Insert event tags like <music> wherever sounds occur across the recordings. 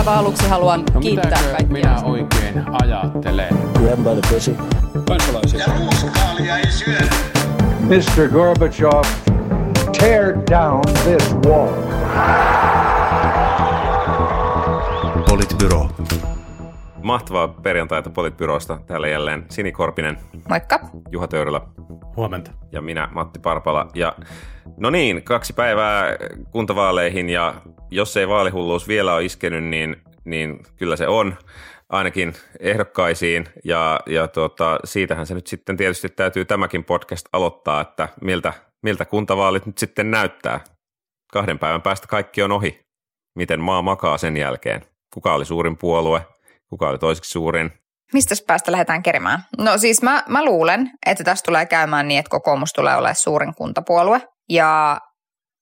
aivan aluksi haluan No kiittää kaikkia. minä oikein ajattelen? Grab by the pussy. Kansalaisia. Ja ruuskaalia ei syödä. Mr. Gorbachev, tear down this wall. Politbyro. Mahtavaa perjantaita Politbyrosta. Täällä jälleen Sini Korpinen, Moikka. Juha Töyrylä Huomenta. ja minä Matti Parpala. Ja no niin, kaksi päivää kuntavaaleihin ja jos ei vaalihulluus vielä ole iskenyt, niin, niin kyllä se on ainakin ehdokkaisiin ja, ja tota, siitähän se nyt sitten tietysti täytyy tämäkin podcast aloittaa, että miltä, miltä kuntavaalit nyt sitten näyttää. Kahden päivän päästä kaikki on ohi. Miten maa makaa sen jälkeen? Kuka oli suurin puolue? Kuka oli toiseksi suurin? Mistä päästä lähdetään kerimään? No siis mä, mä luulen, että tästä tulee käymään niin, että kokoomus tulee olemaan suurin kuntapuolue. Ja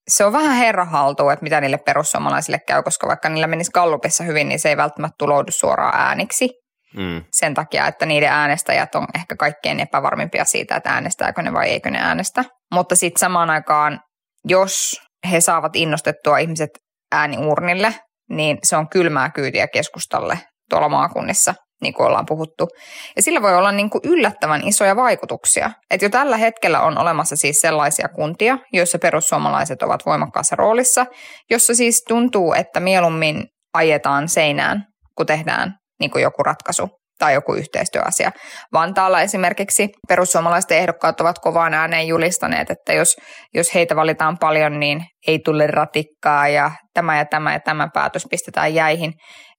se on vähän herran haltuun, että mitä niille perussuomalaisille käy, koska vaikka niillä menisi Gallupissa hyvin, niin se ei välttämättä tuloudu suoraan ääniksi. Mm. Sen takia, että niiden äänestäjät on ehkä kaikkein epävarmimpia siitä, että äänestääkö ne vai eikö ne äänestä. Mutta sitten samaan aikaan, jos he saavat innostettua ihmiset ääniurnille, niin se on kylmää kyytiä keskustalle tuolla maakunnissa, niin kuin ollaan puhuttu. Ja sillä voi olla niin kuin yllättävän isoja vaikutuksia. Et jo tällä hetkellä on olemassa siis sellaisia kuntia, joissa perussuomalaiset ovat voimakkaassa roolissa, jossa siis tuntuu, että mieluummin ajetaan seinään, kun tehdään niin kuin joku ratkaisu tai joku yhteistyöasia. Vantaalla esimerkiksi perussuomalaisten ehdokkaat ovat kovaan ääneen julistaneet, että jos, jos heitä valitaan paljon, niin ei tule ratikkaa ja tämä ja tämä ja tämä päätös pistetään jäihin.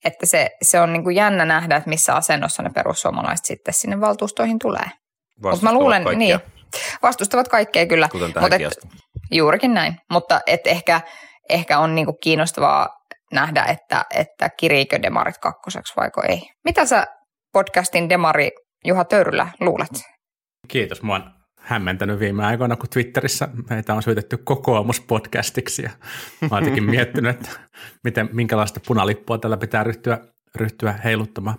Että se, se on niin kuin jännä nähdä, että missä asennossa ne perussuomalaiset sitten sinne valtuustoihin tulee. Mutta mä luulen, kaikkia, niin, vastustavat kaikkea kyllä. Kuten Mut et-. Juurikin näin, mutta et ehkä, ehkä on niinku kiinnostavaa nähdä, että, että kiriikö demarit kakkoseksi vaiko ei. Mitä sä podcastin demari Juha Töyrylä luulet? Kiitos. Mua on hämmentänyt viime aikoina, kun Twitterissä meitä on syytetty kokoomuspodcastiksi. Ja mä oon jotenkin miettinyt, että miten, minkälaista punalippua tällä pitää ryhtyä, ryhtyä heiluttamaan.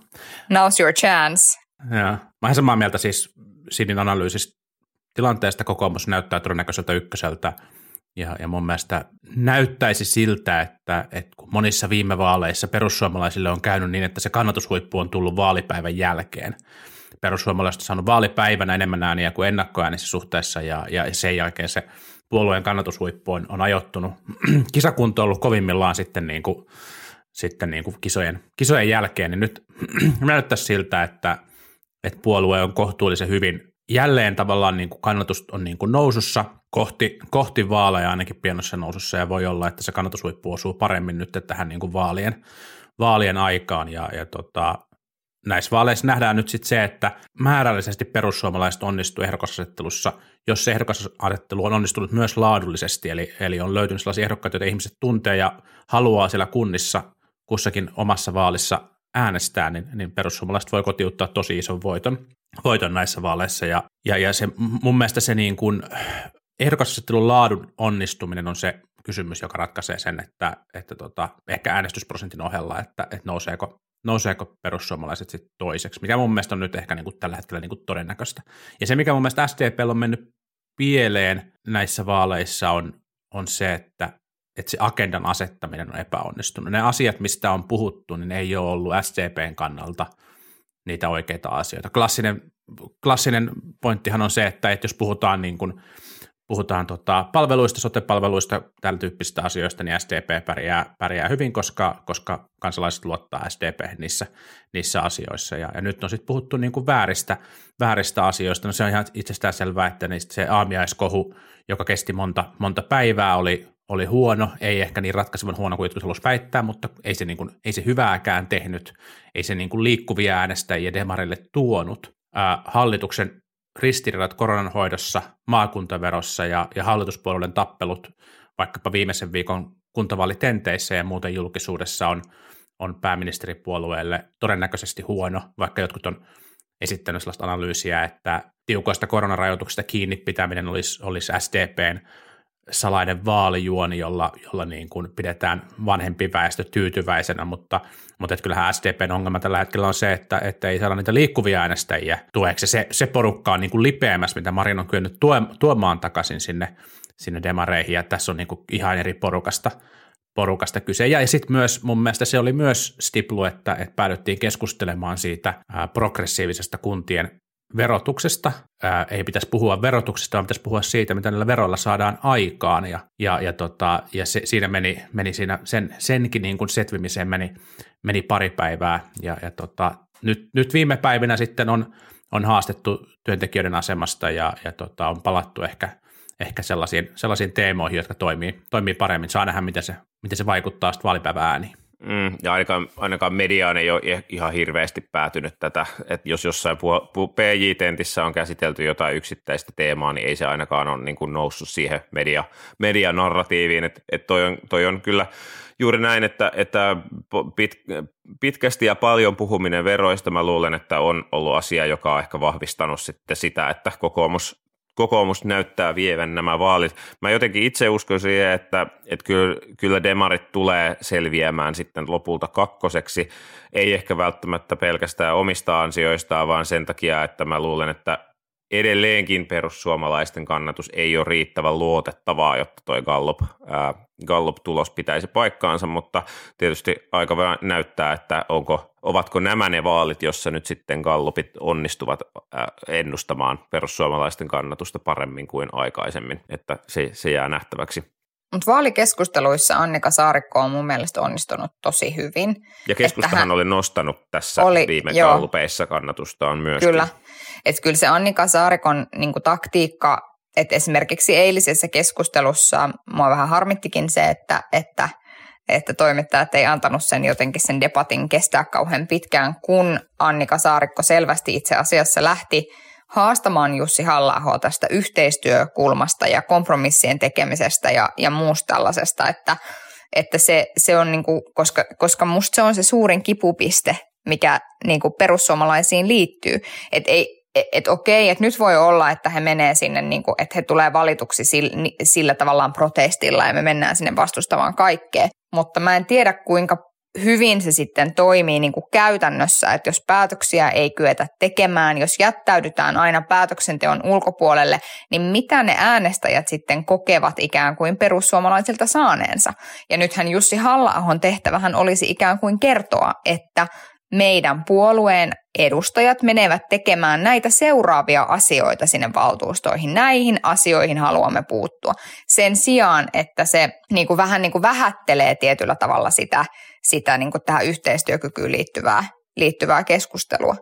Now's your chance. Ja, mä olen samaa mieltä siis Sinin analyysistä tilanteesta. Kokoomus näyttää todennäköiseltä ykköseltä. Ja, ja mun mielestä näyttäisi siltä, että, että kun monissa viime vaaleissa perussuomalaisille on käynyt niin, että se kannatushuippu on tullut vaalipäivän jälkeen. Perussuomalaiset on saanut vaalipäivänä enemmän ääniä kuin ennakkoäänissä suhteessa ja, ja sen jälkeen se puolueen kannatushuippu on, on ajoittunut. <clears throat> Kisakunto on ollut kovimmillaan sitten, niin kuin, sitten niin kuin kisojen, kisojen jälkeen, niin nyt <clears throat> näyttäisi siltä, että, että puolue on kohtuullisen hyvin jälleen tavallaan niin kuin kannatus on niin kuin nousussa kohti, kohti vaaleja ainakin pienossa nousussa ja voi olla, että se kannatushuippu osuu paremmin nyt tähän niin kuin vaalien, vaalien aikaan ja, ja tota, näissä vaaleissa nähdään nyt sitten se, että määrällisesti perussuomalaiset onnistuu ehdokasasettelussa, jos se ehdokasasettelu on onnistunut myös laadullisesti, eli, eli on löytynyt sellaisia ehdokkaita, joita ihmiset tuntee ja haluaa siellä kunnissa kussakin omassa vaalissa äänestää, niin, niin perussuomalaiset voi kotiuttaa tosi ison voiton, voiton näissä vaaleissa. Ja, ja, ja se, mun mielestä se niin kuin ehdokasasettelun laadun onnistuminen on se kysymys, joka ratkaisee sen, että, että tota, ehkä äänestysprosentin ohella, että, että nouseeko, nouseeko perussuomalaiset sitten toiseksi, mikä mun mielestä on nyt ehkä niin kuin tällä hetkellä niin kuin todennäköistä. Ja se, mikä mun mielestä SDPllä on mennyt pieleen näissä vaaleissa on, on se, että, että se agendan asettaminen on epäonnistunut. Ne asiat, mistä on puhuttu, niin ei ole ollut SDPn kannalta niitä oikeita asioita. Klassinen, klassinen pointtihan on se, että, että jos puhutaan niin kuin, puhutaan tota palveluista, sote-palveluista, tällä tyyppisistä asioista, niin SDP pärjää, pärjää hyvin, koska, koska kansalaiset luottaa SDP niissä, niissä asioissa. Ja, ja nyt on sitten puhuttu niin kuin vääristä, vääristä asioista. No se on ihan itsestään selvää, että niistä se aamiaiskohu, joka kesti monta, monta päivää, oli, oli huono, ei ehkä niin ratkaisevan huono kuin jotkut haluaisi väittää, mutta ei se, niin kuin, ei se hyvääkään tehnyt, ei se niin liikkuvia äänestäjiä demarille tuonut. Ää, hallituksen ristiriidat koronan hoidossa, maakuntaverossa ja, ja hallituspuolueiden tappelut vaikkapa viimeisen viikon kuntavaalitenteissä ja muuten julkisuudessa on, on pääministeripuolueelle todennäköisesti huono, vaikka jotkut on esittänyt sellaista analyysiä, että tiukoista koronarajoituksista kiinni pitäminen olisi, olisi SDPn salainen vaalijuoni, jolla, jolla niin kuin pidetään vanhempi väestö tyytyväisenä, mutta, mutta että kyllähän SDPn ongelma tällä hetkellä on se, että, että ei saada niitä liikkuvia äänestäjiä tueksi. Se, se porukka on niin kuin lipeämässä, mitä Marin on kyennyt tuomaan takaisin sinne, sinne demareihin, ja tässä on niin kuin ihan eri porukasta, porukasta kyse. Ja sitten myös mun mielestä se oli myös stiplu, että, että päädyttiin keskustelemaan siitä progressiivisesta kuntien verotuksesta. Ää, ei pitäisi puhua verotuksesta, vaan pitäisi puhua siitä, mitä näillä veroilla saadaan aikaan. Ja, ja, ja, tota, ja se, siinä meni, meni siinä sen, senkin niin kuin setvimiseen meni, meni pari päivää. Ja, ja tota, nyt, nyt viime päivinä sitten on, on haastettu työntekijöiden asemasta ja, ja tota, on palattu ehkä, ehkä sellaisiin, sellaisiin teemoihin, jotka toimii, toimii paremmin. Saa nähdä, miten se, miten se vaikuttaa sitten vaalipäivän ääniin. Mm, ja ainakaan, ainakaan mediaan ei ole ihan hirveästi päätynyt tätä, että jos jossain PJ-tentissä on käsitelty jotain yksittäistä teemaa, niin ei se ainakaan ole niin kuin noussut siihen media, medianarratiiviin, että et toi, on, toi on kyllä juuri näin, että, että pit, pitkästi ja paljon puhuminen veroista mä luulen, että on ollut asia, joka on ehkä vahvistanut sitten sitä, että kokoomus kokoomus näyttää vievän nämä vaalit. Mä jotenkin itse uskon siihen, että, että kyllä, kyllä demarit tulee selviämään sitten lopulta kakkoseksi, ei ehkä välttämättä pelkästään omista ansioistaan, vaan sen takia, että mä luulen, että edelleenkin perussuomalaisten kannatus ei ole riittävän luotettavaa, jotta toi Gallup, ää, Gallup-tulos pitäisi paikkaansa, mutta tietysti aika vähän näyttää, että onko, ovatko nämä ne vaalit, jossa nyt sitten Gallupit onnistuvat ennustamaan perussuomalaisten kannatusta paremmin kuin aikaisemmin, että se, se jää nähtäväksi. Mutta vaalikeskusteluissa Annika Saarikko on mun mielestä onnistunut tosi hyvin. Ja keskustahan hän... oli nostanut tässä oli, viime joo. kallupeissa kannatustaan myös. Kyllä, että kyllä se Annika Saarikon niin taktiikka, että esimerkiksi eilisessä keskustelussa mua vähän harmittikin se, että, että, että toimittajat ei antanut sen jotenkin sen debatin kestää kauhean pitkään, kun Annika Saarikko selvästi itse asiassa lähti – haastamaan Jussi halla tästä yhteistyökulmasta ja kompromissien tekemisestä ja, ja muusta tällaisesta, että, että se, se on niin kuin, koska, koska musta se on se suurin kipupiste, mikä niin kuin perussuomalaisiin liittyy. Että ei, et, et okei, että nyt voi olla, että he menee sinne, niin että he tulee valituksi sillä, sillä tavallaan protestilla ja me mennään sinne vastustamaan kaikkea. Mutta mä en tiedä, kuinka hyvin se sitten toimii niin kuin käytännössä, että jos päätöksiä ei kyetä tekemään, jos jättäydytään aina päätöksenteon ulkopuolelle, niin mitä ne äänestäjät sitten kokevat ikään kuin perussuomalaisilta saaneensa. Ja nythän Jussi halla tehtävähän olisi ikään kuin kertoa, että meidän puolueen edustajat menevät tekemään näitä seuraavia asioita sinne valtuustoihin. Näihin asioihin haluamme puuttua. Sen sijaan, että se niin kuin vähän niin kuin vähättelee tietyllä tavalla sitä, sitä niin kuin tähän yhteistyökykyyn liittyvää, liittyvää keskustelua.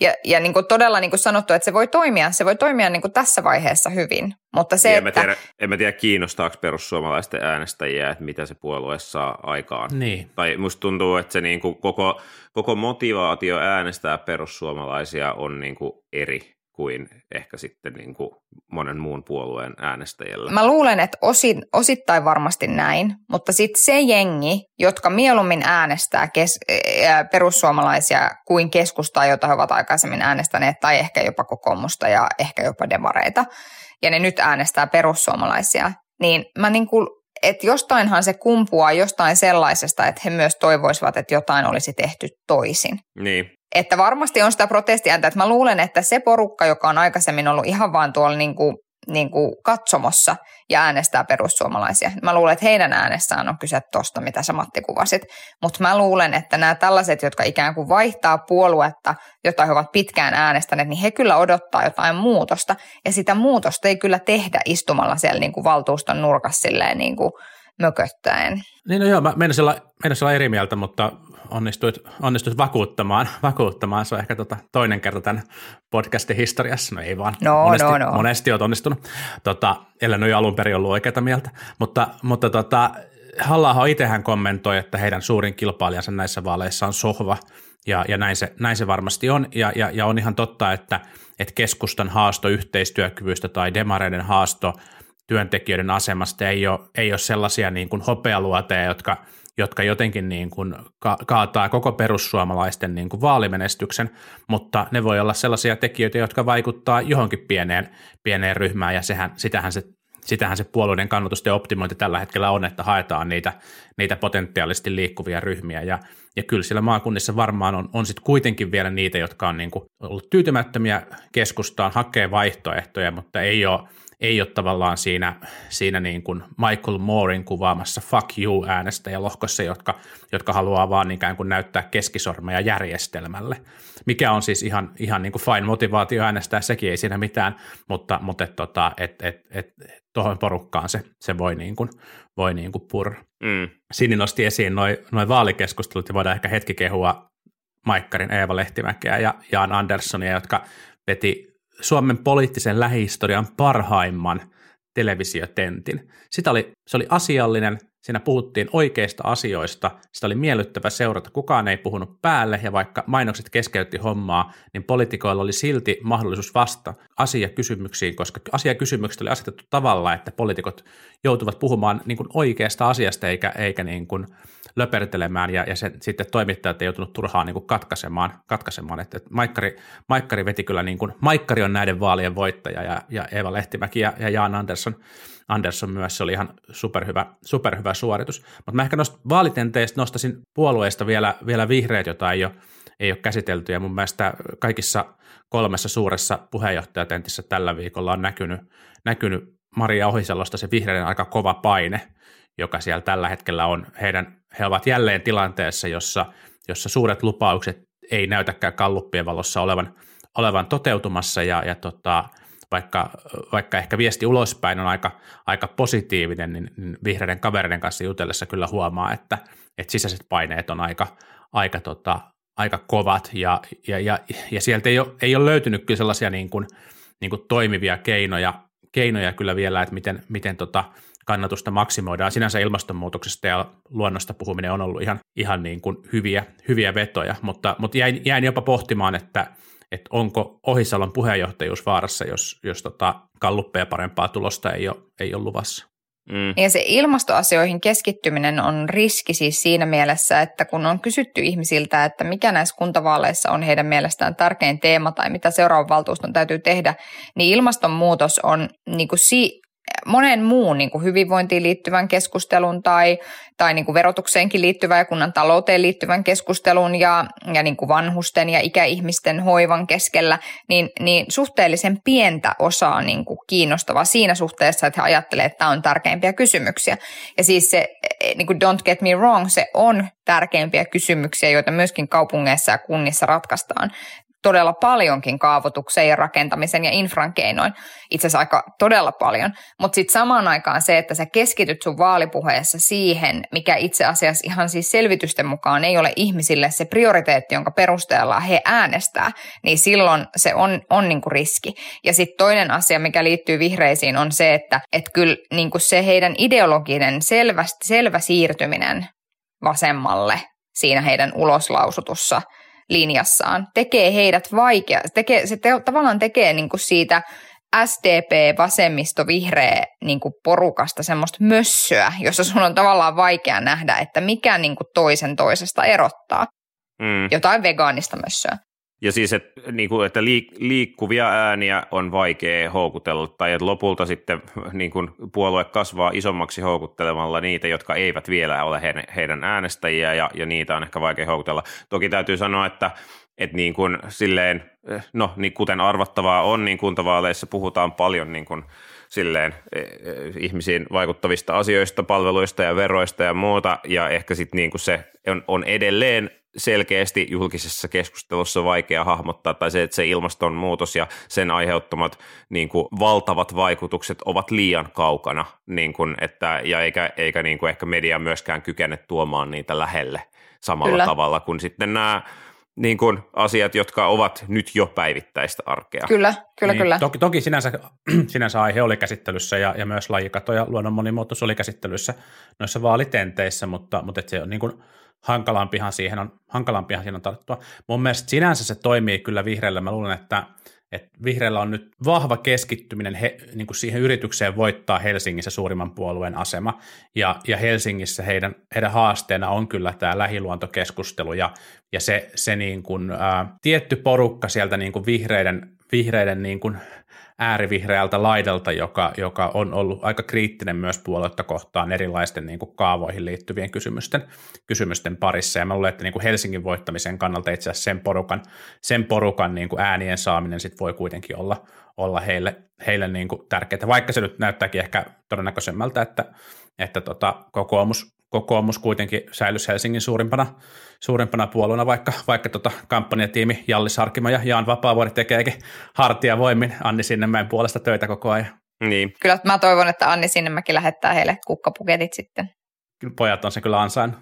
Ja, ja niin kuin todella niin kuin sanottu, että se voi toimia, se voi toimia niin kuin tässä vaiheessa hyvin. Mutta se, en, että... mä tiedä, en mä tiedä, kiinnostaako perussuomalaisten äänestäjiä, että mitä se puolue saa aikaan. Niin. Tai musta tuntuu, että se niin kuin koko, koko motivaatio äänestää perussuomalaisia on niin kuin eri kuin ehkä sitten niin kuin monen muun puolueen äänestäjällä. Mä luulen, että osin, osittain varmasti näin, mutta sitten se jengi, jotka mieluummin äänestää kes, ää, perussuomalaisia kuin keskustaa, jota he ovat aikaisemmin äänestäneet, tai ehkä jopa kokoomusta ja ehkä jopa demareita, ja ne nyt äänestää perussuomalaisia, niin mä niin kuin että jostainhan se kumpuaa jostain sellaisesta, että he myös toivoisivat, että jotain olisi tehty toisin. Niin. Että varmasti on sitä protestiääntä, että mä luulen, että se porukka, joka on aikaisemmin ollut ihan vaan tuolla niin kuin, niin kuin katsomossa ja äänestää perussuomalaisia. Mä luulen, että heidän äänessään on kyse tuosta, mitä sä Matti kuvasit. Mutta mä luulen, että nämä tällaiset, jotka ikään kuin vaihtaa puoluetta, jota he ovat pitkään äänestäneet, niin he kyllä odottaa jotain muutosta. Ja sitä muutosta ei kyllä tehdä istumalla siellä niin kuin valtuuston nurkassa silleen niin kuin mököttäen. Niin no joo, mä meinasin olla, olla eri mieltä, mutta onnistuit, onnistuit vakuuttamaan, <laughs> vakuuttamaan. Se on ehkä tota toinen kerta tämän podcastin historiassa. No ei vaan, no, monesti, no, no. monesti olet onnistunut. Tota, ellei nyt alun perin ollut oikeaa mieltä. Mutta, mutta tota, halla itsehän kommentoi, että heidän suurin kilpailijansa näissä vaaleissa on sohva, ja, ja näin, se, näin se varmasti on. Ja, ja, ja on ihan totta, että, että keskustan haasto yhteistyökyvystä tai demareiden haasto työntekijöiden asemasta ei ole, ei ole sellaisia niin kuin hopealuoteja, jotka – jotka jotenkin niin kuin ka- kaataa koko perussuomalaisten niin kuin vaalimenestyksen, mutta ne voi olla sellaisia tekijöitä, jotka vaikuttaa johonkin pieneen, pieneen ryhmään, ja sehän, sitähän se sitähän se puolueiden kannatusten optimointi tällä hetkellä on, että haetaan niitä, niitä potentiaalisesti liikkuvia ryhmiä. Ja, ja kyllä siellä maakunnissa varmaan on, on sitten kuitenkin vielä niitä, jotka on niin kuin ollut tyytymättömiä keskustaan, hakee vaihtoehtoja, mutta ei ole, ei ole tavallaan siinä, siinä niin kuin Michael Moorein kuvaamassa fuck you äänestäjälohkossa, jotka, jotka haluaa vaan ikään kuin näyttää keskisormeja järjestelmälle, mikä on siis ihan, ihan niin kuin fine motivaatio äänestää, sekin ei siinä mitään, mutta, mutta et, tota, et, et, et, tuohon porukkaan se, se voi, niin kuin, voi niin kuin purra. Mm. Sini nosti esiin noin noi vaalikeskustelut ja voidaan ehkä hetki kehua Maikkarin Eeva Lehtimäkeä ja Jaan Anderssonia, jotka veti Suomen poliittisen lähihistorian parhaimman televisiotentin. Sitä oli, se oli asiallinen, siinä puhuttiin oikeista asioista, sitä oli miellyttävä seurata, kukaan ei puhunut päälle ja vaikka mainokset keskeytti hommaa, niin poliitikoilla oli silti mahdollisuus vasta asiakysymyksiin, koska asiakysymykset oli asetettu tavalla, että poliitikot joutuvat puhumaan niin kuin oikeasta asiasta eikä, eikä niin kuin löpertelemään ja, ja sen, sitten toimittajat ei joutunut turhaan niin kuin katkaisemaan, katkaisemaan. että, että Maikkari, Maikkari veti kyllä, niin kuin, Maikkari on näiden vaalien voittaja ja, ja Eeva Lehtimäki ja, ja Jaan Andersson, Andersson myös, se oli ihan superhyvä, superhyvä suoritus. Mutta mä ehkä noista vaalitenteistä nostaisin puolueista vielä, vielä vihreät, jota ei ole, ei ole käsitelty ja mun mielestä kaikissa kolmessa suuressa puheenjohtajatentissä tällä viikolla on näkynyt, näkynyt Maria Ohisalosta se vihreiden aika kova paine, joka siellä tällä hetkellä on. Heidän, he ovat jälleen tilanteessa, jossa, jossa suuret lupaukset ei näytäkään kalluppien valossa olevan, olevan toteutumassa ja, ja tota, vaikka, vaikka ehkä viesti ulospäin on aika, aika positiivinen, niin, niin vihreiden kavereiden kanssa jutellessa kyllä huomaa, että, että sisäiset paineet on aika, aika, tota, aika kovat ja, ja, ja, ja sieltä ei ole, ei ole löytynyt kyllä sellaisia niin kuin, niin kuin toimivia keinoja, keinoja kyllä vielä, että miten, miten tota kannatusta maksimoidaan. Sinänsä ilmastonmuutoksesta ja luonnosta puhuminen on ollut ihan, ihan niin kuin hyviä, hyviä vetoja, mutta, mutta jäin, jäin jopa pohtimaan, että, että onko Ohisalon puheenjohtajuus vaarassa, jos, jos tota kalluppeja parempaa tulosta ei ole, ei ole luvassa. Mm. Ja se ilmastoasioihin keskittyminen on riski siis siinä mielessä, että kun on kysytty ihmisiltä, että mikä näissä kuntavaaleissa on heidän mielestään tärkein teema tai mitä seuraavan valtuuston täytyy tehdä, niin ilmastonmuutos on niin kuin si- monen muun niin kuin hyvinvointiin liittyvän keskustelun tai, tai niin kuin verotukseenkin liittyvän ja kunnan talouteen liittyvän keskustelun ja, ja niin kuin vanhusten ja ikäihmisten hoivan keskellä, niin, niin suhteellisen pientä osaa niin kuin kiinnostavaa siinä suhteessa, että he ajattelevat, että tämä on tärkeimpiä kysymyksiä. Ja siis se, niin kuin don't get me wrong, se on tärkeimpiä kysymyksiä, joita myöskin kaupungeissa ja kunnissa ratkaistaan todella paljonkin kaavoituksen ja rakentamisen ja infran keinoin. Itse asiassa aika todella paljon. Mutta sitten samaan aikaan se, että sä keskityt sun vaalipuheessa siihen, mikä itse asiassa ihan siis selvitysten mukaan ei ole ihmisille se prioriteetti, jonka perusteella he äänestää, niin silloin se on, on niinku riski. Ja sitten toinen asia, mikä liittyy vihreisiin, on se, että et kyllä niinku se heidän ideologinen selvä, selvä siirtyminen vasemmalle siinä heidän uloslausutussa – linjassaan, tekee heidät vaikea, tekee, se te, tavallaan tekee niin kuin siitä SDP, vasemmisto, vihreä niin kuin porukasta semmoista mössöä, jossa sun on tavallaan vaikea nähdä, että mikä niin kuin toisen toisesta erottaa. Mm. Jotain vegaanista mössöä. Ja siis, että, niin kuin, että liikkuvia ääniä on vaikea houkutella, tai että lopulta sitten niin kuin puolue kasvaa isommaksi houkuttelemalla niitä, jotka eivät vielä ole he, heidän äänestäjiä, ja, ja niitä on ehkä vaikea houkutella. Toki täytyy sanoa, että että niin kuin silleen, no niin kuten arvattavaa on, niin kuntavaaleissa puhutaan paljon niin kuin silleen e, e, ihmisiin vaikuttavista asioista, palveluista ja veroista ja muuta, ja ehkä sitten niin se on, on edelleen selkeästi julkisessa keskustelussa vaikea hahmottaa, tai se, että se ilmastonmuutos ja sen aiheuttamat niin kuin, valtavat vaikutukset ovat liian kaukana, niin kuin, että, ja eikä, eikä niin kuin ehkä media myöskään kykene tuomaan niitä lähelle samalla Kyllä. tavalla kuin sitten nämä niin kuin asiat, jotka ovat nyt jo päivittäistä arkea. Kyllä, kyllä, niin, kyllä. Toki, toki sinänsä, <clears throat> sinänsä aihe oli käsittelyssä ja, ja myös lajikato ja luonnon monimuotoisuus oli käsittelyssä noissa vaalitenteissä, mutta, mutta et se on niin kuin hankalampihan siihen on, hankalampihan siihen on tarttua. Mun mielestä sinänsä se toimii kyllä vihreällä. Mä luulen, että, että vihreällä on nyt vahva keskittyminen he, niin kuin siihen yritykseen voittaa Helsingissä suurimman puolueen asema. Ja, ja Helsingissä heidän, heidän haasteena on kyllä tämä lähiluontokeskustelu ja, ja se, se niin kuin, ää, tietty porukka sieltä niin kuin vihreiden, vihreiden niin kuin äärivihreältä laidalta, joka, joka on ollut aika kriittinen myös puoluetta kohtaan erilaisten niin kuin kaavoihin liittyvien kysymysten, kysymysten parissa. Ja mä luulen, että niin kuin Helsingin voittamisen kannalta itse asiassa sen porukan, sen porukan niin kuin äänien saaminen sit voi kuitenkin olla, olla heille, heille niin kuin tärkeää, vaikka se nyt näyttääkin ehkä todennäköisemmältä, että, että tota, kokoomus, kokoomus kuitenkin säilyisi Helsingin suurimpana, suurimpana puolueena, vaikka, vaikka tota kampanjatiimi Jalli Sarkima ja Jaan Vapaavuori tekeekin hartia voimin Anni Sinnemäen puolesta töitä koko ajan. Niin, Kyllä mä toivon, että Anni Sinnemäki lähettää heille kukkapuketit sitten. Kyllä pojat on se kyllä ansainnut.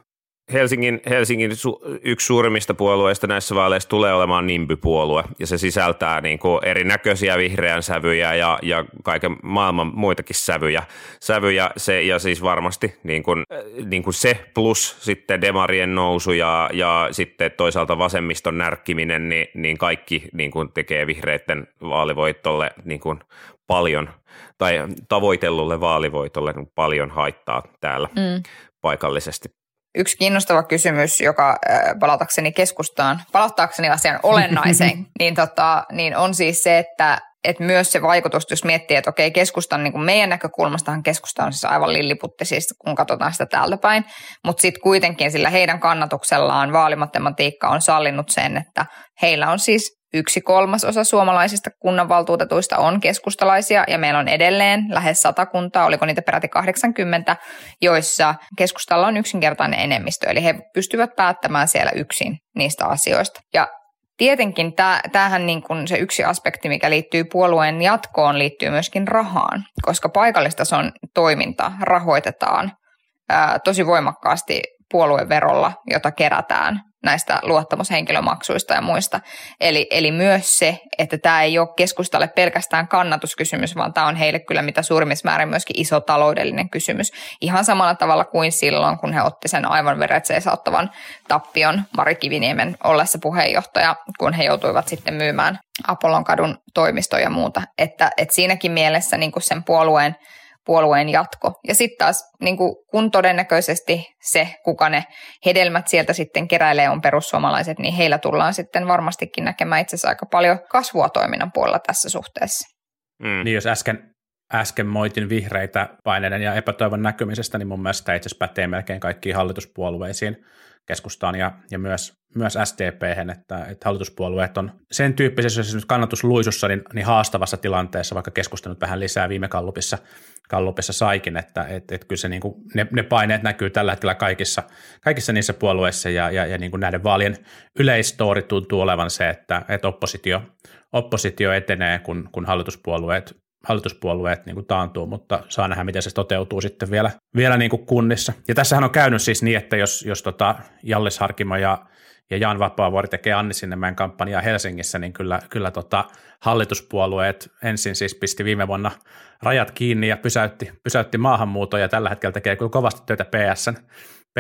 Helsingin, Helsingin su- yksi suurimmista puolueista näissä vaaleissa tulee olemaan Nimby-puolue, ja se sisältää niin kuin erinäköisiä vihreän sävyjä ja, ja kaiken maailman muitakin sävyjä. sävyjä se, ja siis varmasti niin kuin, äh, niin kuin se plus sitten demarien nousu ja, ja sitten toisaalta vasemmiston närkkiminen, niin, niin kaikki niin kuin tekee vihreiden vaalivoitolle niin kuin paljon, tai tavoitellulle vaalivoitolle niin paljon haittaa täällä Mm. paikallisesti. Yksi kiinnostava kysymys, joka palatakseni keskustaan, palauttaakseni asian olennaiseen, <laughs> niin, tota, niin on siis se, että että myös se vaikutus, jos miettii, että okei, keskustan, niin kuin meidän näkökulmastahan keskusta on siis aivan lilliputti, siis kun katsotaan sitä täältä päin, mutta sitten kuitenkin sillä heidän kannatuksellaan vaalimatematiikka on sallinut sen, että heillä on siis yksi kolmasosa suomalaisista kunnanvaltuutetuista on keskustalaisia ja meillä on edelleen lähes sata kuntaa, oliko niitä peräti 80, joissa keskustalla on yksinkertainen enemmistö, eli he pystyvät päättämään siellä yksin niistä asioista. Ja tietenkin tämähän niin kuin se yksi aspekti, mikä liittyy puolueen jatkoon, liittyy myöskin rahaan, koska paikallistason toiminta rahoitetaan ää, tosi voimakkaasti puolueverolla, jota kerätään näistä luottamushenkilömaksuista ja muista. Eli, eli myös se, että tämä ei ole keskustalle pelkästään kannatuskysymys, vaan tämä on heille kyllä mitä suurimmissa määrin myöskin iso taloudellinen kysymys. Ihan samalla tavalla kuin silloin, kun he otti sen aivan veretseensä ottavan tappion Mari Kiviniemen ollessa puheenjohtaja, kun he joutuivat sitten myymään Apollon kadun toimistoja ja muuta. Että, että siinäkin mielessä niin kuin sen puolueen puolueen jatko. Ja sitten taas, niin kuin, kun todennäköisesti se, kuka ne hedelmät sieltä sitten keräilee, on perussuomalaiset, niin heillä tullaan sitten varmastikin näkemään itse asiassa aika paljon kasvua toiminnan puolella tässä suhteessa. Mm. Niin jos äsken, äsken moitin vihreitä paineiden ja epätoivon näkymisestä, niin mun mielestä itse asiassa pätee melkein kaikkiin hallituspuolueisiin keskustaan ja, ja myös, myös SDP, että, että hallituspuolueet on sen tyyppisessä, jos nyt kannatusluisussa, niin, niin haastavassa tilanteessa, vaikka keskustanut vähän lisää viime kallupissa, kallupissa saikin, että et, et kyllä se, niin kuin, ne, ne, paineet näkyy tällä hetkellä kaikissa, kaikissa niissä puolueissa ja, ja, ja niin kuin näiden vaalien yleistoori tuntuu olevan se, että, että oppositio, oppositio etenee, kun, kun hallituspuolueet hallituspuolueet niin kuin taantuu, mutta saa nähdä, miten se toteutuu sitten vielä, vielä niin kuin kunnissa. Ja tässähän on käynyt siis niin, että jos, jos tota Jallis Harkimo ja, ja Jan Vapaavuori tekee Anni Sinnemäen kampanjaa Helsingissä, niin kyllä, kyllä tota hallituspuolueet ensin siis pisti viime vuonna rajat kiinni ja pysäytti, pysäytti maahanmuuton ja tällä hetkellä tekee kovasti töitä PSN,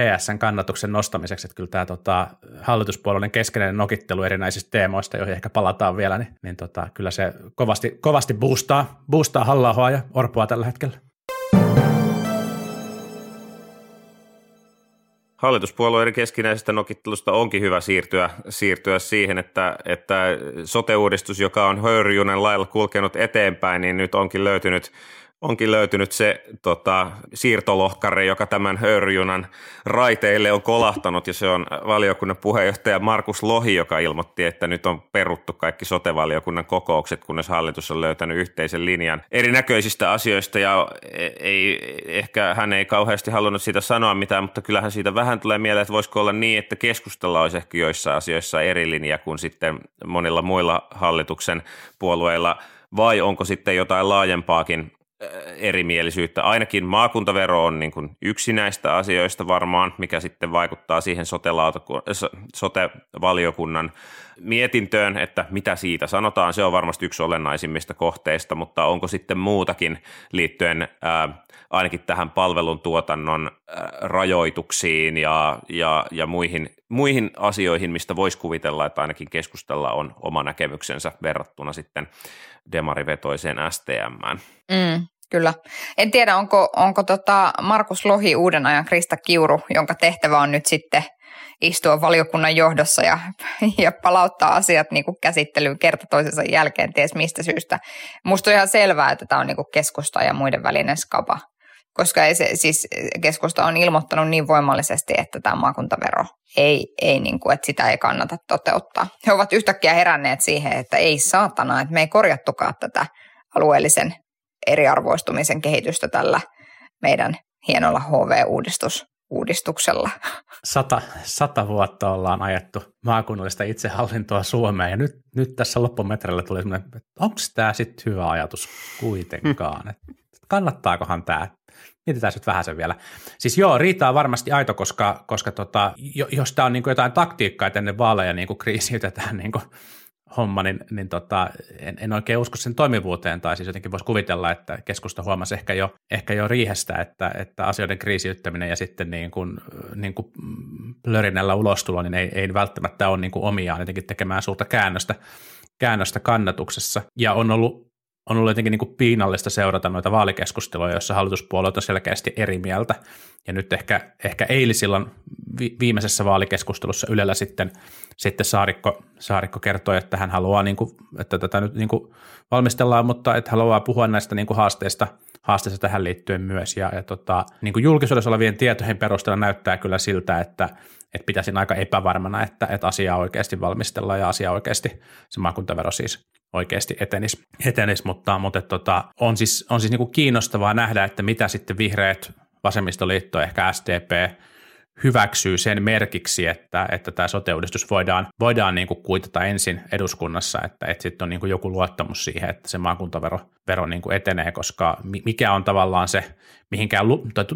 PSN kannatuksen nostamiseksi, että kyllä tämä tota, hallituspuolueiden keskeinen nokittelu erinäisistä teemoista, joihin ehkä palataan vielä, niin, niin tota, kyllä se kovasti, kovasti boostaa, boostaa halla ja Orpoa tällä hetkellä. Hallituspuolueiden keskinäisestä nokittelusta onkin hyvä siirtyä, siirtyä siihen, että, että sote-uudistus, joka on höyryjunen lailla kulkenut eteenpäin, niin nyt onkin löytynyt onkin löytynyt se tota, siirtolohkari, joka tämän höyryjunan raiteille on kolahtanut, ja se on valiokunnan puheenjohtaja Markus Lohi, joka ilmoitti, että nyt on peruttu kaikki sotevaliokunnan kokoukset, kunnes hallitus on löytänyt yhteisen linjan erinäköisistä asioista, ja ei, ehkä hän ei kauheasti halunnut siitä sanoa mitään, mutta kyllähän siitä vähän tulee mieleen, että voisiko olla niin, että keskustella olisi ehkä joissain asioissa eri linja kuin sitten monilla muilla hallituksen puolueilla, vai onko sitten jotain laajempaakin erimielisyyttä. Ainakin maakuntavero on niin kuin yksi näistä asioista varmaan, mikä sitten vaikuttaa siihen sote-valiokunnan mietintöön, että mitä siitä sanotaan. Se on varmasti yksi olennaisimmista kohteista, mutta onko sitten muutakin liittyen ää, ainakin tähän palveluntuotannon ää, rajoituksiin ja, ja, ja muihin, muihin asioihin, mistä voisi kuvitella, että ainakin keskustella on oma näkemyksensä verrattuna sitten demarivetoiseen STMään. Mm, Kyllä. En tiedä, onko, onko tota Markus Lohi uuden ajan Krista Kiuru, jonka tehtävä on nyt sitten istua valiokunnan johdossa ja, ja palauttaa asiat niin kuin käsittelyyn kerta toisensa jälkeen, ties mistä syystä. Musta on ihan selvää, että tämä on niin kuin keskusta ja muiden välinen skapa, koska ei se, siis keskusta on ilmoittanut niin voimallisesti, että tämä maakuntavero ei, ei niin kuin, että sitä ei kannata toteuttaa. He ovat yhtäkkiä heränneet siihen, että ei saatana, että me ei korjattukaan tätä alueellisen eriarvoistumisen kehitystä tällä meidän hienolla HV-uudistus uudistuksella. Sata, sata vuotta ollaan ajettu maakunnallista itsehallintoa Suomeen ja nyt, nyt tässä loppumetrellä tuli semmoinen, että onko tämä sitten hyvä ajatus kuitenkaan, että kannattaakohan tämä Mietitään nyt vähän sen vielä. Siis joo, riita on varmasti aito, koska, koska tota, jos tämä on niin jotain taktiikkaa, että ennen vaaleja niin kriisiytetään niin homma, niin, niin tota, en, en, oikein usko sen toimivuuteen, tai siis jotenkin voisi kuvitella, että keskusta huomasi ehkä jo, ehkä jo riihestä, että, että asioiden kriisiyttäminen ja sitten niin kuin, niin kuin plörinällä ulostulo, niin ei, ei välttämättä ole niin kuin omiaan jotenkin tekemään suurta käännöstä, käännöstä kannatuksessa. Ja on ollut on ollut jotenkin niin kuin piinallista seurata noita vaalikeskusteluja, joissa hallituspuolueet on selkeästi eri mieltä. Ja nyt ehkä, ehkä eilisillan vi- viimeisessä vaalikeskustelussa Ylellä sitten, sitten Saarikko, Saarikko kertoi, että hän haluaa, niin kuin, että tätä nyt niin kuin valmistellaan, mutta että haluaa puhua näistä niin kuin haasteista, haasteista tähän liittyen myös. Ja, ja tota, niin kuin julkisuudessa olevien tietojen perusteella näyttää kyllä siltä, että, että pitäisin aika epävarmana, että, että asiaa oikeasti valmistellaan ja asia oikeasti, se maakuntavero siis oikeasti etenisi, etenis, mutta, mutta tota, on siis, on siis niin kuin kiinnostavaa nähdä, että mitä sitten vihreät, vasemmistoliitto, ehkä SDP hyväksyy sen merkiksi, että, että tämä sote-uudistus voidaan, voidaan niin kuin kuitata ensin eduskunnassa, että, että sitten on niin kuin joku luottamus siihen, että se maakuntavero vero niin kuin etenee, koska mikä on tavallaan se, mihinkään,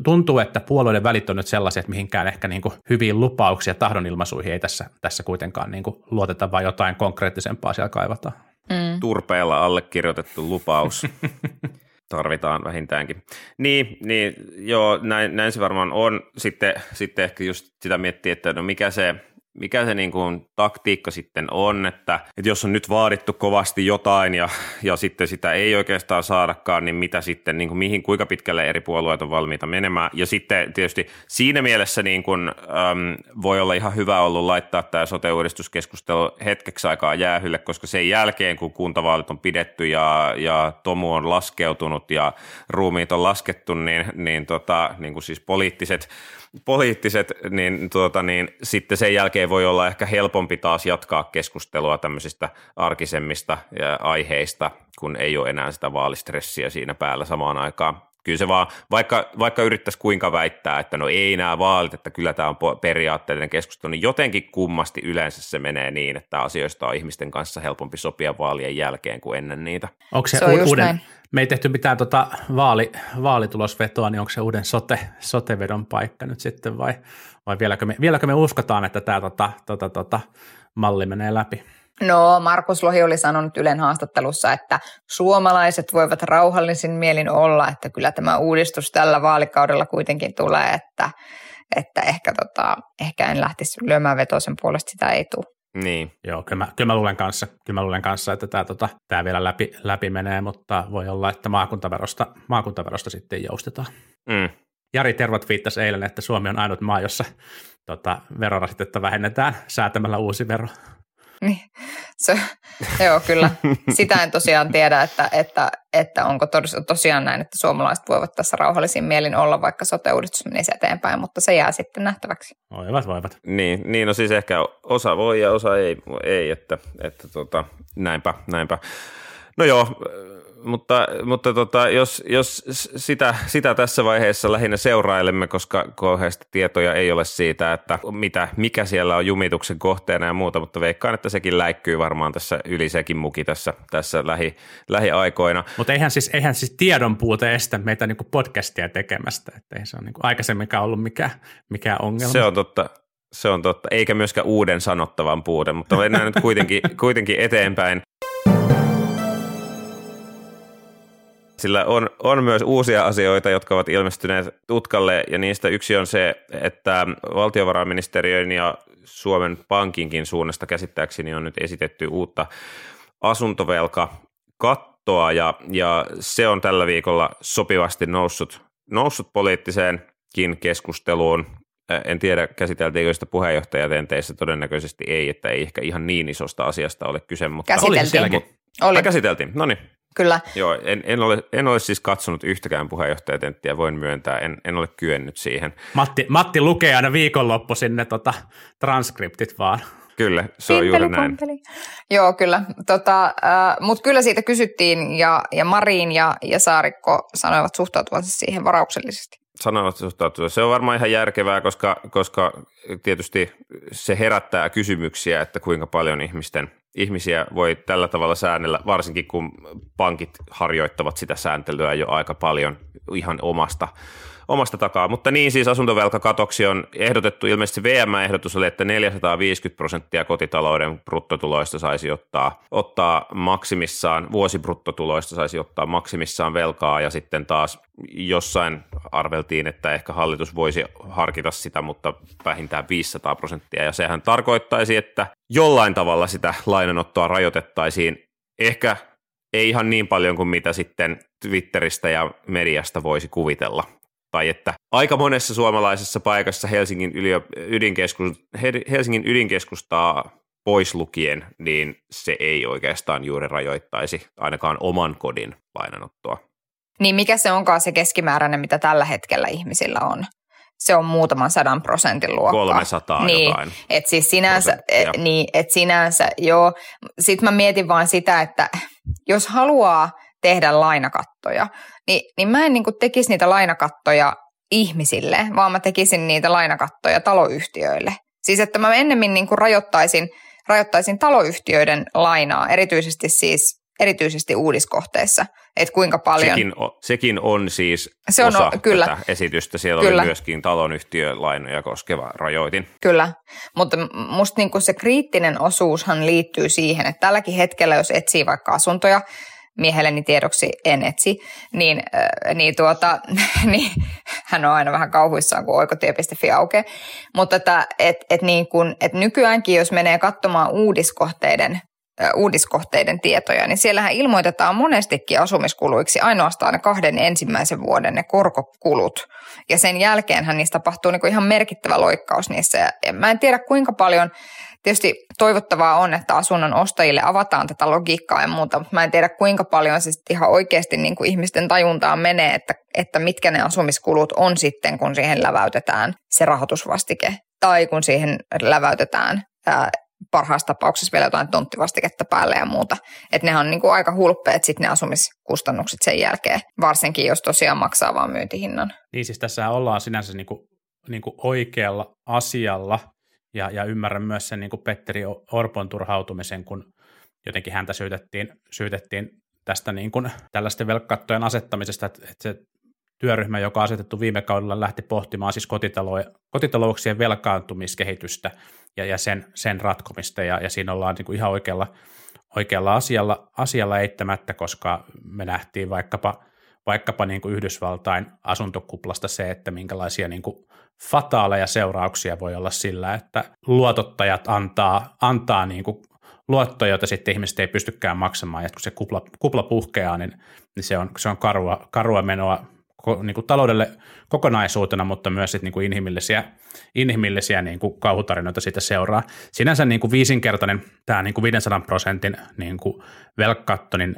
tuntuu, että puolueiden välit on nyt sellaisia, että mihinkään ehkä niin kuin hyviin lupauksia tahdonilmaisuihin ei tässä, tässä kuitenkaan niin kuin luoteta, vaan jotain konkreettisempaa siellä kaivataan mm. turpeella allekirjoitettu lupaus. <laughs> tarvitaan vähintäänkin. Niin, niin joo, näin, näin se varmaan on. Sitten, sitten ehkä just sitä miettiä, että no mikä se, mikä se niin kuin taktiikka sitten on, että, että jos on nyt vaadittu kovasti jotain ja, ja sitten sitä ei oikeastaan saadakaan, niin mitä sitten, niin kuin mihin, kuinka pitkälle eri puolueet on valmiita menemään. Ja sitten tietysti siinä mielessä niin kuin, äm, voi olla ihan hyvä ollut laittaa tämä sote-uudistuskeskustelu hetkeksi aikaa jäähylle, koska sen jälkeen, kun kuntavaalit on pidetty ja, ja Tomu on laskeutunut ja ruumiit on laskettu, niin, niin, tota, niin kuin siis poliittiset poliittiset, niin, tuota, niin sitten sen jälkeen voi olla ehkä helpompi taas jatkaa keskustelua tämmöisistä arkisemmista aiheista, kun ei ole enää sitä vaalistressiä siinä päällä samaan aikaan. Kyllä se vaan, vaikka, vaikka yrittäisi kuinka väittää, että no ei nämä vaalit, että kyllä tämä on periaatteellinen keskustelu, niin jotenkin kummasti yleensä se menee niin, että asioista on ihmisten kanssa helpompi sopia vaalien jälkeen kuin ennen niitä. Onko se, se on uuden, näin me ei tehty mitään tota vaali, vaalitulosvetoa, niin onko se uuden sote, sotevedon paikka nyt sitten vai, vai vieläkö, me, vieläkö me uskotaan, että tämä tota, tota, tota, malli menee läpi? No, Markus Lohi oli sanonut Ylen haastattelussa, että suomalaiset voivat rauhallisin mielin olla, että kyllä tämä uudistus tällä vaalikaudella kuitenkin tulee, että, että ehkä, tota, ehkä en lähtisi lyömään vetoa sen puolesta, sitä ei tule. Niin. Joo, kyllä mä, kyllä mä, luulen, kanssa, kyllä mä luulen kanssa, että tämä, tota, tämä vielä läpi, läpi menee, mutta voi olla, että maakuntaverosta, maakuntaverosta sitten joustetaan. Mm. Jari Tervat viittasi eilen, että Suomi on ainut maa, jossa tota, verorasitetta vähennetään säätämällä uusi vero. Niin, se, joo, kyllä. Sitä en tosiaan tiedä, että, että, että onko tos, tosiaan näin, että suomalaiset voivat tässä rauhallisin mielin olla, vaikka sote-uudistus menisi eteenpäin, mutta se jää sitten nähtäväksi. Voivat, voivat. Niin, niin no siis ehkä osa voi ja osa ei, ei että, että tota, näinpä, näinpä. No joo, mutta, mutta tota, jos, jos sitä, sitä tässä vaiheessa lähinnä seurailemme, koska kauheasti tietoja ei ole siitä, että mitä, mikä siellä on jumituksen kohteena ja muuta, mutta veikkaan, että sekin läikkyy varmaan tässä yli sekin muki tässä, tässä lähi, lähiaikoina. Mutta eihän siis, eihän siis tiedon puute estä meitä niinku podcastia tekemästä, että ei se ole niinku aikaisemminkaan ollut mikään, mikään ongelma. Se on totta. Se on totta, eikä myöskään uuden sanottavan puute, mutta mennään nyt kuitenkin, <laughs> kuitenkin eteenpäin. Sillä on, on myös uusia asioita, jotka ovat ilmestyneet tutkalle, ja niistä yksi on se, että valtiovarainministeriön ja Suomen Pankinkin suunnasta käsittääkseni on nyt esitetty uutta asuntovelkakattoa, ja, ja se on tällä viikolla sopivasti noussut, noussut poliittiseenkin keskusteluun. En tiedä, käsiteltiinkö sitä puheenjohtajatenteissä, todennäköisesti ei, että ei ehkä ihan niin isosta asiasta ole kyse, mutta... Käsiteltiin. Oli käsiteltiin, no niin. Kyllä. Joo, en, en, ole, en ole siis katsonut yhtäkään puheenjohtajatenttiä, voin myöntää, en, en ole kyennyt siihen. Matti, Matti lukee aina viikonloppu sinne tota, transkriptit vaan. Kyllä, se on juuri näin. Pimpeli. Joo, kyllä. Tota, äh, Mutta kyllä siitä kysyttiin ja, ja Marin ja, ja Saarikko sanoivat suhtautuvansa siihen varauksellisesti. sanovat suhtautua. Se on varmaan ihan järkevää, koska, koska tietysti se herättää kysymyksiä, että kuinka paljon ihmisten, ihmisiä voi tällä tavalla säännellä, varsinkin kun pankit harjoittavat sitä sääntelyä jo aika paljon ihan omasta, omasta takaa. Mutta niin siis asuntovelkakatoksi on ehdotettu, ilmeisesti VM-ehdotus oli, että 450 prosenttia kotitalouden bruttotuloista saisi ottaa, ottaa maksimissaan, vuosibruttotuloista saisi ottaa maksimissaan velkaa ja sitten taas jossain arveltiin, että ehkä hallitus voisi harkita sitä, mutta vähintään 500 prosenttia ja sehän tarkoittaisi, että jollain tavalla sitä lainanottoa rajoitettaisiin ehkä ei ihan niin paljon kuin mitä sitten Twitteristä ja mediasta voisi kuvitella. Tai että aika monessa suomalaisessa paikassa Helsingin, yliop- ydinkeskus, He- Helsingin ydinkeskustaa pois lukien, niin se ei oikeastaan juuri rajoittaisi ainakaan oman kodin lainanottoa. Niin mikä se onkaan se keskimääräinen, mitä tällä hetkellä ihmisillä on? Se on muutaman sadan prosentin luokkaa. 300 niin, jotain. Et siis sinänsä, et, niin, et sinänsä, joo. Sitten mä mietin vaan sitä, että jos haluaa tehdä lainakattoja, niin, niin mä en niin tekisi niitä lainakattoja ihmisille, vaan mä tekisin niitä lainakattoja taloyhtiöille. Siis että mä ennemmin niin rajoittaisin, rajoittaisin taloyhtiöiden lainaa, erityisesti siis erityisesti uudiskohteissa, että kuinka paljon... Sekin on, sekin on siis Se on osa kyllä. tätä esitystä. Siellä Kyllä. oli myöskin talonyhtiölainoja koskeva rajoitin. Kyllä, mutta musta niinku se kriittinen osuushan liittyy siihen, että tälläkin hetkellä, jos etsii vaikka asuntoja, miehelleni tiedoksi en etsi, niin, äh, niin, tuota, <laughs> niin hän on aina vähän kauhuissaan, kun oikotie.fi aukeaa. Mutta että, et, et niin kun, et nykyäänkin, jos menee katsomaan uudiskohteiden äh, uudiskohteiden tietoja, niin siellähän ilmoitetaan monestikin asumiskuluiksi ainoastaan ne kahden ensimmäisen vuoden ne korkokulut. Ja sen jälkeenhän niistä tapahtuu niin ihan merkittävä loikkaus niissä. Ja mä en tiedä kuinka paljon, tietysti toivottavaa on, että asunnon ostajille avataan tätä logiikkaa ja muuta, mutta mä en tiedä kuinka paljon se sitten ihan oikeasti niin kuin ihmisten tajuntaan menee, että, että mitkä ne asumiskulut on sitten, kun siihen läväytetään se rahoitusvastike tai kun siihen läväytetään ää, parhaassa tapauksessa vielä jotain tonttivastiketta päälle ja muuta. Että nehän on niin kuin aika hulppeet sitten ne asumiskustannukset sen jälkeen, varsinkin jos tosiaan maksaa vaan myyntihinnan. Niin siis tässä ollaan sinänsä niin kuin, niin kuin oikealla asialla, ja, ja ymmärrän myös sen niin kuin Petteri Orpon turhautumisen, kun jotenkin häntä syytettiin, syytettiin tästä niin kuin tällaisten velkkattojen asettamisesta, että, että se työryhmä, joka asetettu viime kaudella, lähti pohtimaan siis kotitalo- kotitalouksien velkaantumiskehitystä ja, ja sen, sen ratkomista, ja, ja siinä ollaan niin kuin ihan oikealla, oikealla asialla, asialla eittämättä, koska me nähtiin vaikkapa, vaikkapa niin kuin Yhdysvaltain asuntokuplasta se, että minkälaisia niin kuin fataaleja seurauksia voi olla sillä, että luotottajat antaa, antaa niin kuin luottoja, joita sitten ihmiset ei pystykään maksamaan, ja kun se kupla, kupla puhkeaa, niin, niin se on, se on karua, karua menoa niin kuin taloudelle kokonaisuutena, mutta myös sit niin kuin inhimillisiä, inhimillisiä niin kuin kauhutarinoita siitä seuraa. Sinänsä niin kuin viisinkertainen tämä niin kuin 500 prosentin niin kuin velkkatto, niin,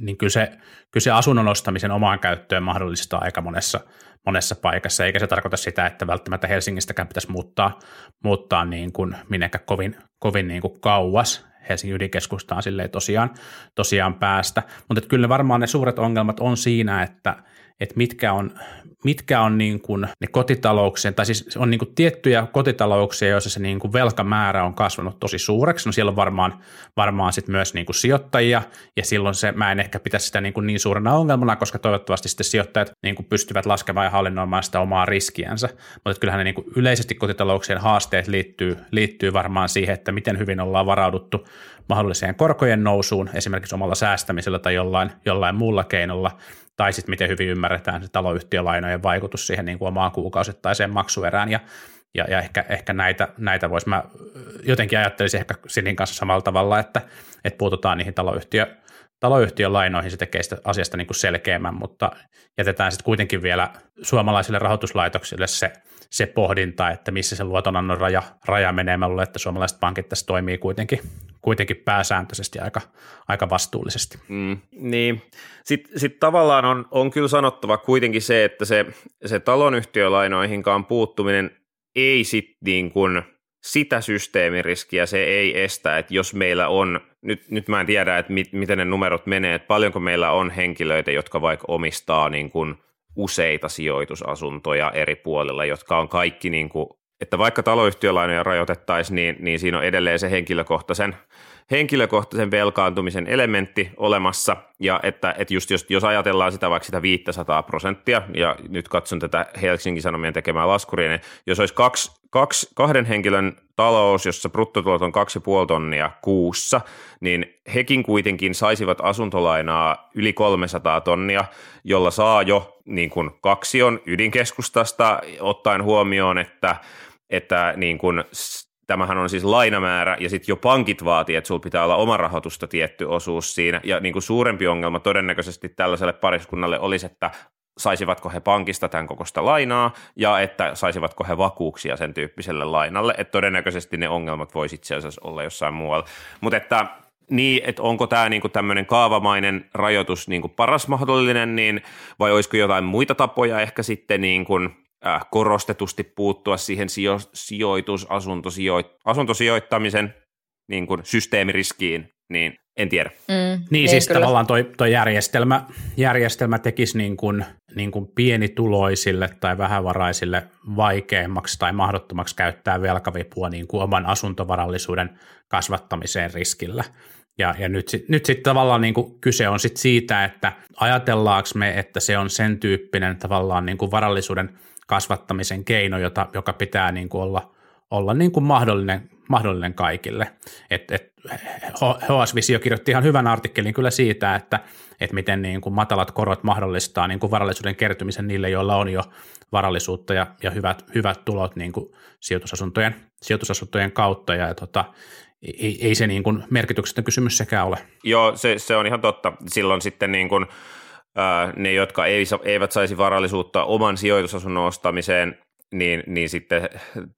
niin kyllä, se, kyllä se asunnon ostamisen omaan käyttöön mahdollistaa aika monessa, monessa paikassa, eikä se tarkoita sitä, että välttämättä Helsingistäkään pitäisi muuttaa, muuttaa niin kuin minnekään kovin, kovin niin kuin kauas Helsingin ydinkeskustaan silleen tosiaan, tosiaan päästä. Mutta kyllä varmaan ne suuret ongelmat on siinä, että, että mitkä on, mitkä on niin kuin ne kotitalouksien, tai siis on niin kuin tiettyjä kotitalouksia, joissa se niin kuin velkamäärä on kasvanut tosi suureksi. No siellä on varmaan, varmaan sit myös niin kuin sijoittajia, ja silloin se, mä en ehkä pitäisi sitä niin, kuin niin suurena ongelmana, koska toivottavasti sitten sijoittajat niin kuin pystyvät laskemaan ja hallinnoimaan sitä omaa riskiänsä. Mutta kyllähän ne niin kuin yleisesti kotitalouksien haasteet liittyy, liittyy varmaan siihen, että miten hyvin ollaan varauduttu mahdolliseen korkojen nousuun, esimerkiksi omalla säästämisellä tai jollain, jollain muulla keinolla, tai sitten miten hyvin ymmärretään se taloyhtiölainojen vaikutus siihen niin kuin omaan kuukausittaiseen maksuerään, ja, ja, ja ehkä, ehkä näitä, näitä voisi, mä jotenkin ajattelisin ehkä Sinin kanssa samalla tavalla, että, että puututaan niihin taloyhtiö, taloyhtiön lainoihin, se tekee sitä asiasta niin kuin selkeämmän, mutta jätetään sitten kuitenkin vielä suomalaisille rahoituslaitoksille se, se pohdinta, että missä se luotonannon raja, raja menee. Mä luulen, että suomalaiset pankit tässä toimii kuitenkin, kuitenkin pääsääntöisesti aika, aika vastuullisesti. Mm, niin. Sitten sit tavallaan on, on kyllä sanottava kuitenkin se, että se, se talonyhtiölainoihinkaan puuttuminen ei sitten niin kuin sitä systeemiriskiä se ei estä, että jos meillä on, nyt, nyt mä en tiedä, että mit, miten ne numerot menee, että paljonko meillä on henkilöitä, jotka vaikka omistaa niin kuin useita sijoitusasuntoja eri puolilla, jotka on kaikki niin kuin, että vaikka taloyhtiölainoja rajoitettaisiin, niin, niin siinä on edelleen se henkilökohtaisen henkilökohtaisen velkaantumisen elementti olemassa, ja että, että just jos, jos ajatellaan sitä vaikka sitä 500 prosenttia, ja nyt katson tätä Helsingin Sanomien tekemää laskuria, niin jos olisi kaksi, kaksi, kahden henkilön talous, jossa bruttotulot on 2,5 tonnia kuussa, niin hekin kuitenkin saisivat asuntolainaa yli 300 tonnia, jolla saa jo niin kuin kaksion ydinkeskustasta, ottaen huomioon, että että niin kuin tämähän on siis lainamäärä, ja sitten jo pankit vaatii, että sulla pitää olla oma rahoitusta tietty osuus siinä, ja niin kuin suurempi ongelma todennäköisesti tällaiselle pariskunnalle olisi, että saisivatko he pankista tämän kokoista lainaa, ja että saisivatko he vakuuksia sen tyyppiselle lainalle, että todennäköisesti ne ongelmat voisi itse asiassa olla jossain muualla. Mutta että niin, että onko tämä niinku tämmöinen kaavamainen rajoitus niinku paras mahdollinen, niin, vai olisiko jotain muita tapoja ehkä sitten niin kuin äh, korostetusti puuttua siihen sijo, sijoitus, asuntosijoit, asuntosijoittamisen niin kuin systeemiriskiin, niin en tiedä. Mm, niin siis kyllä. tavallaan toi, toi järjestelmä, järjestelmä tekisi niin kuin, niin kuin pienituloisille tai vähävaraisille vaikeammaksi tai mahdottomaksi käyttää velkavipua niin kuin oman asuntovarallisuuden kasvattamiseen riskillä. Ja, ja nyt sitten nyt sit tavallaan niin kuin kyse on sit siitä, että ajatellaanko me, että se on sen tyyppinen tavallaan niin kuin varallisuuden – kasvattamisen keino, jota, joka pitää niin kuin olla, olla niin kuin mahdollinen, mahdollinen kaikille. Et, et, HS Visio kirjoitti ihan hyvän artikkelin kyllä siitä, että, että miten niin kuin matalat korot mahdollistaa niin kuin varallisuuden kertymisen niille, joilla on jo varallisuutta ja, ja hyvät, hyvät tulot niin kuin sijoitusasuntojen, sijoitusasuntojen kautta. Ja, tota, ei, ei se niin kuin merkityksetön kysymys sekään ole. Joo, se, se on ihan totta. Silloin sitten niin kuin – ne, jotka eivät saisi varallisuutta oman sijoitusasunnon ostamiseen, niin, niin sitten,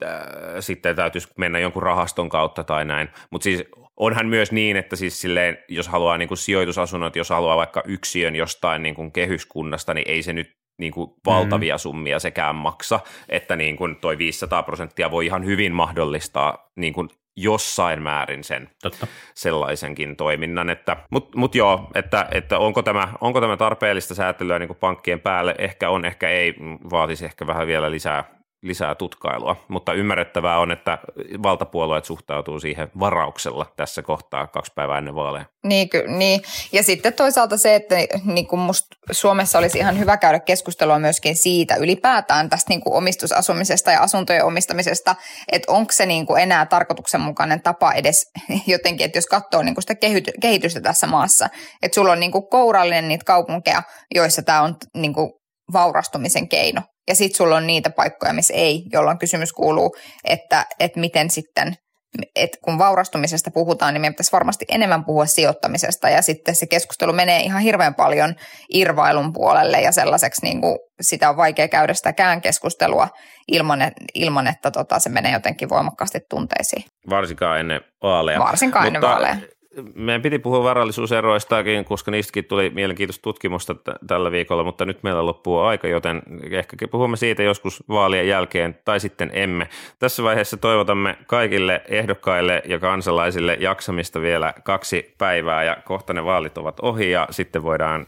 äh, sitten täytyisi mennä jonkun rahaston kautta tai näin. Mutta siis onhan myös niin, että siis silleen, jos haluaa niin kuin sijoitusasunnot, jos haluaa vaikka yksiön jostain niin kuin kehyskunnasta, niin ei se nyt niin kuin valtavia mm. summia sekään maksa, että niin kuin toi 500 prosenttia voi ihan hyvin mahdollistaa niin kuin jossain määrin sen Totta. sellaisenkin toiminnan. Että, Mutta mut joo, että, että onko, tämä, onko tämä tarpeellista säätelyä niin kuin pankkien päälle? Ehkä on, ehkä ei, vaatisi ehkä vähän vielä lisää lisää tutkailua, mutta ymmärrettävää on, että valtapuolueet suhtautuu siihen varauksella tässä kohtaa kaksi päivää ennen vaaleja. Niin, ky- niin. ja sitten toisaalta se, että niin kuin musta Suomessa olisi ihan hyvä käydä keskustelua myöskin siitä ylipäätään tästä niin kuin omistusasumisesta ja asuntojen omistamisesta, että onko se niin kuin enää tarkoituksenmukainen tapa edes <laughs> jotenkin, että jos katsoo niin kuin sitä kehitystä tässä maassa, että sulla on niin kuin kourallinen niitä kaupunkeja, joissa tämä on niin kuin vaurastumisen keino. Ja sitten sulla on niitä paikkoja, missä ei, jolloin kysymys kuuluu, että, että miten sitten, että kun vaurastumisesta puhutaan, niin meidän pitäisi varmasti enemmän puhua sijoittamisesta ja sitten se keskustelu menee ihan hirveän paljon irvailun puolelle ja sellaiseksi niin kuin sitä on vaikea käydä sitäkään keskustelua ilman, ilman että tota, se menee jotenkin voimakkaasti tunteisiin. Varsinkaan ennen vaaleja. Varsinkaan Mutta ennen vaaleja meidän piti puhua varallisuuseroistakin, koska niistäkin tuli mielenkiintoista tutkimusta t- tällä viikolla, mutta nyt meillä loppuu aika, joten ehkä puhumme siitä joskus vaalien jälkeen tai sitten emme. Tässä vaiheessa toivotamme kaikille ehdokkaille ja kansalaisille jaksamista vielä kaksi päivää ja kohta ne vaalit ovat ohi ja sitten voidaan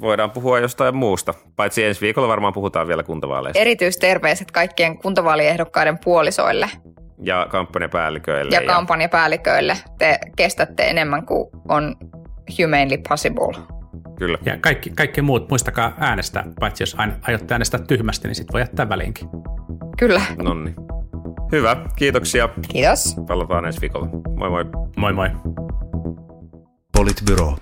voidaan puhua jostain muusta. Paitsi ensi viikolla varmaan puhutaan vielä kuntavaaleista. Erityisterveiset kaikkien kuntavaaliehdokkaiden puolisoille ja kampanjapäälliköille. Ja, ja kampanjapäälliköille. Te kestätte enemmän kuin on humanly possible. Kyllä. Ja kaikki, kaikki muut, muistakaa äänestää, paitsi jos aiotte äänestää tyhmästi, niin sitten voi jättää väliinkin. Kyllä. Nonni. Hyvä, kiitoksia. Kiitos. Palataan ensi viikolla. Moi moi. Moi moi. Politbyro.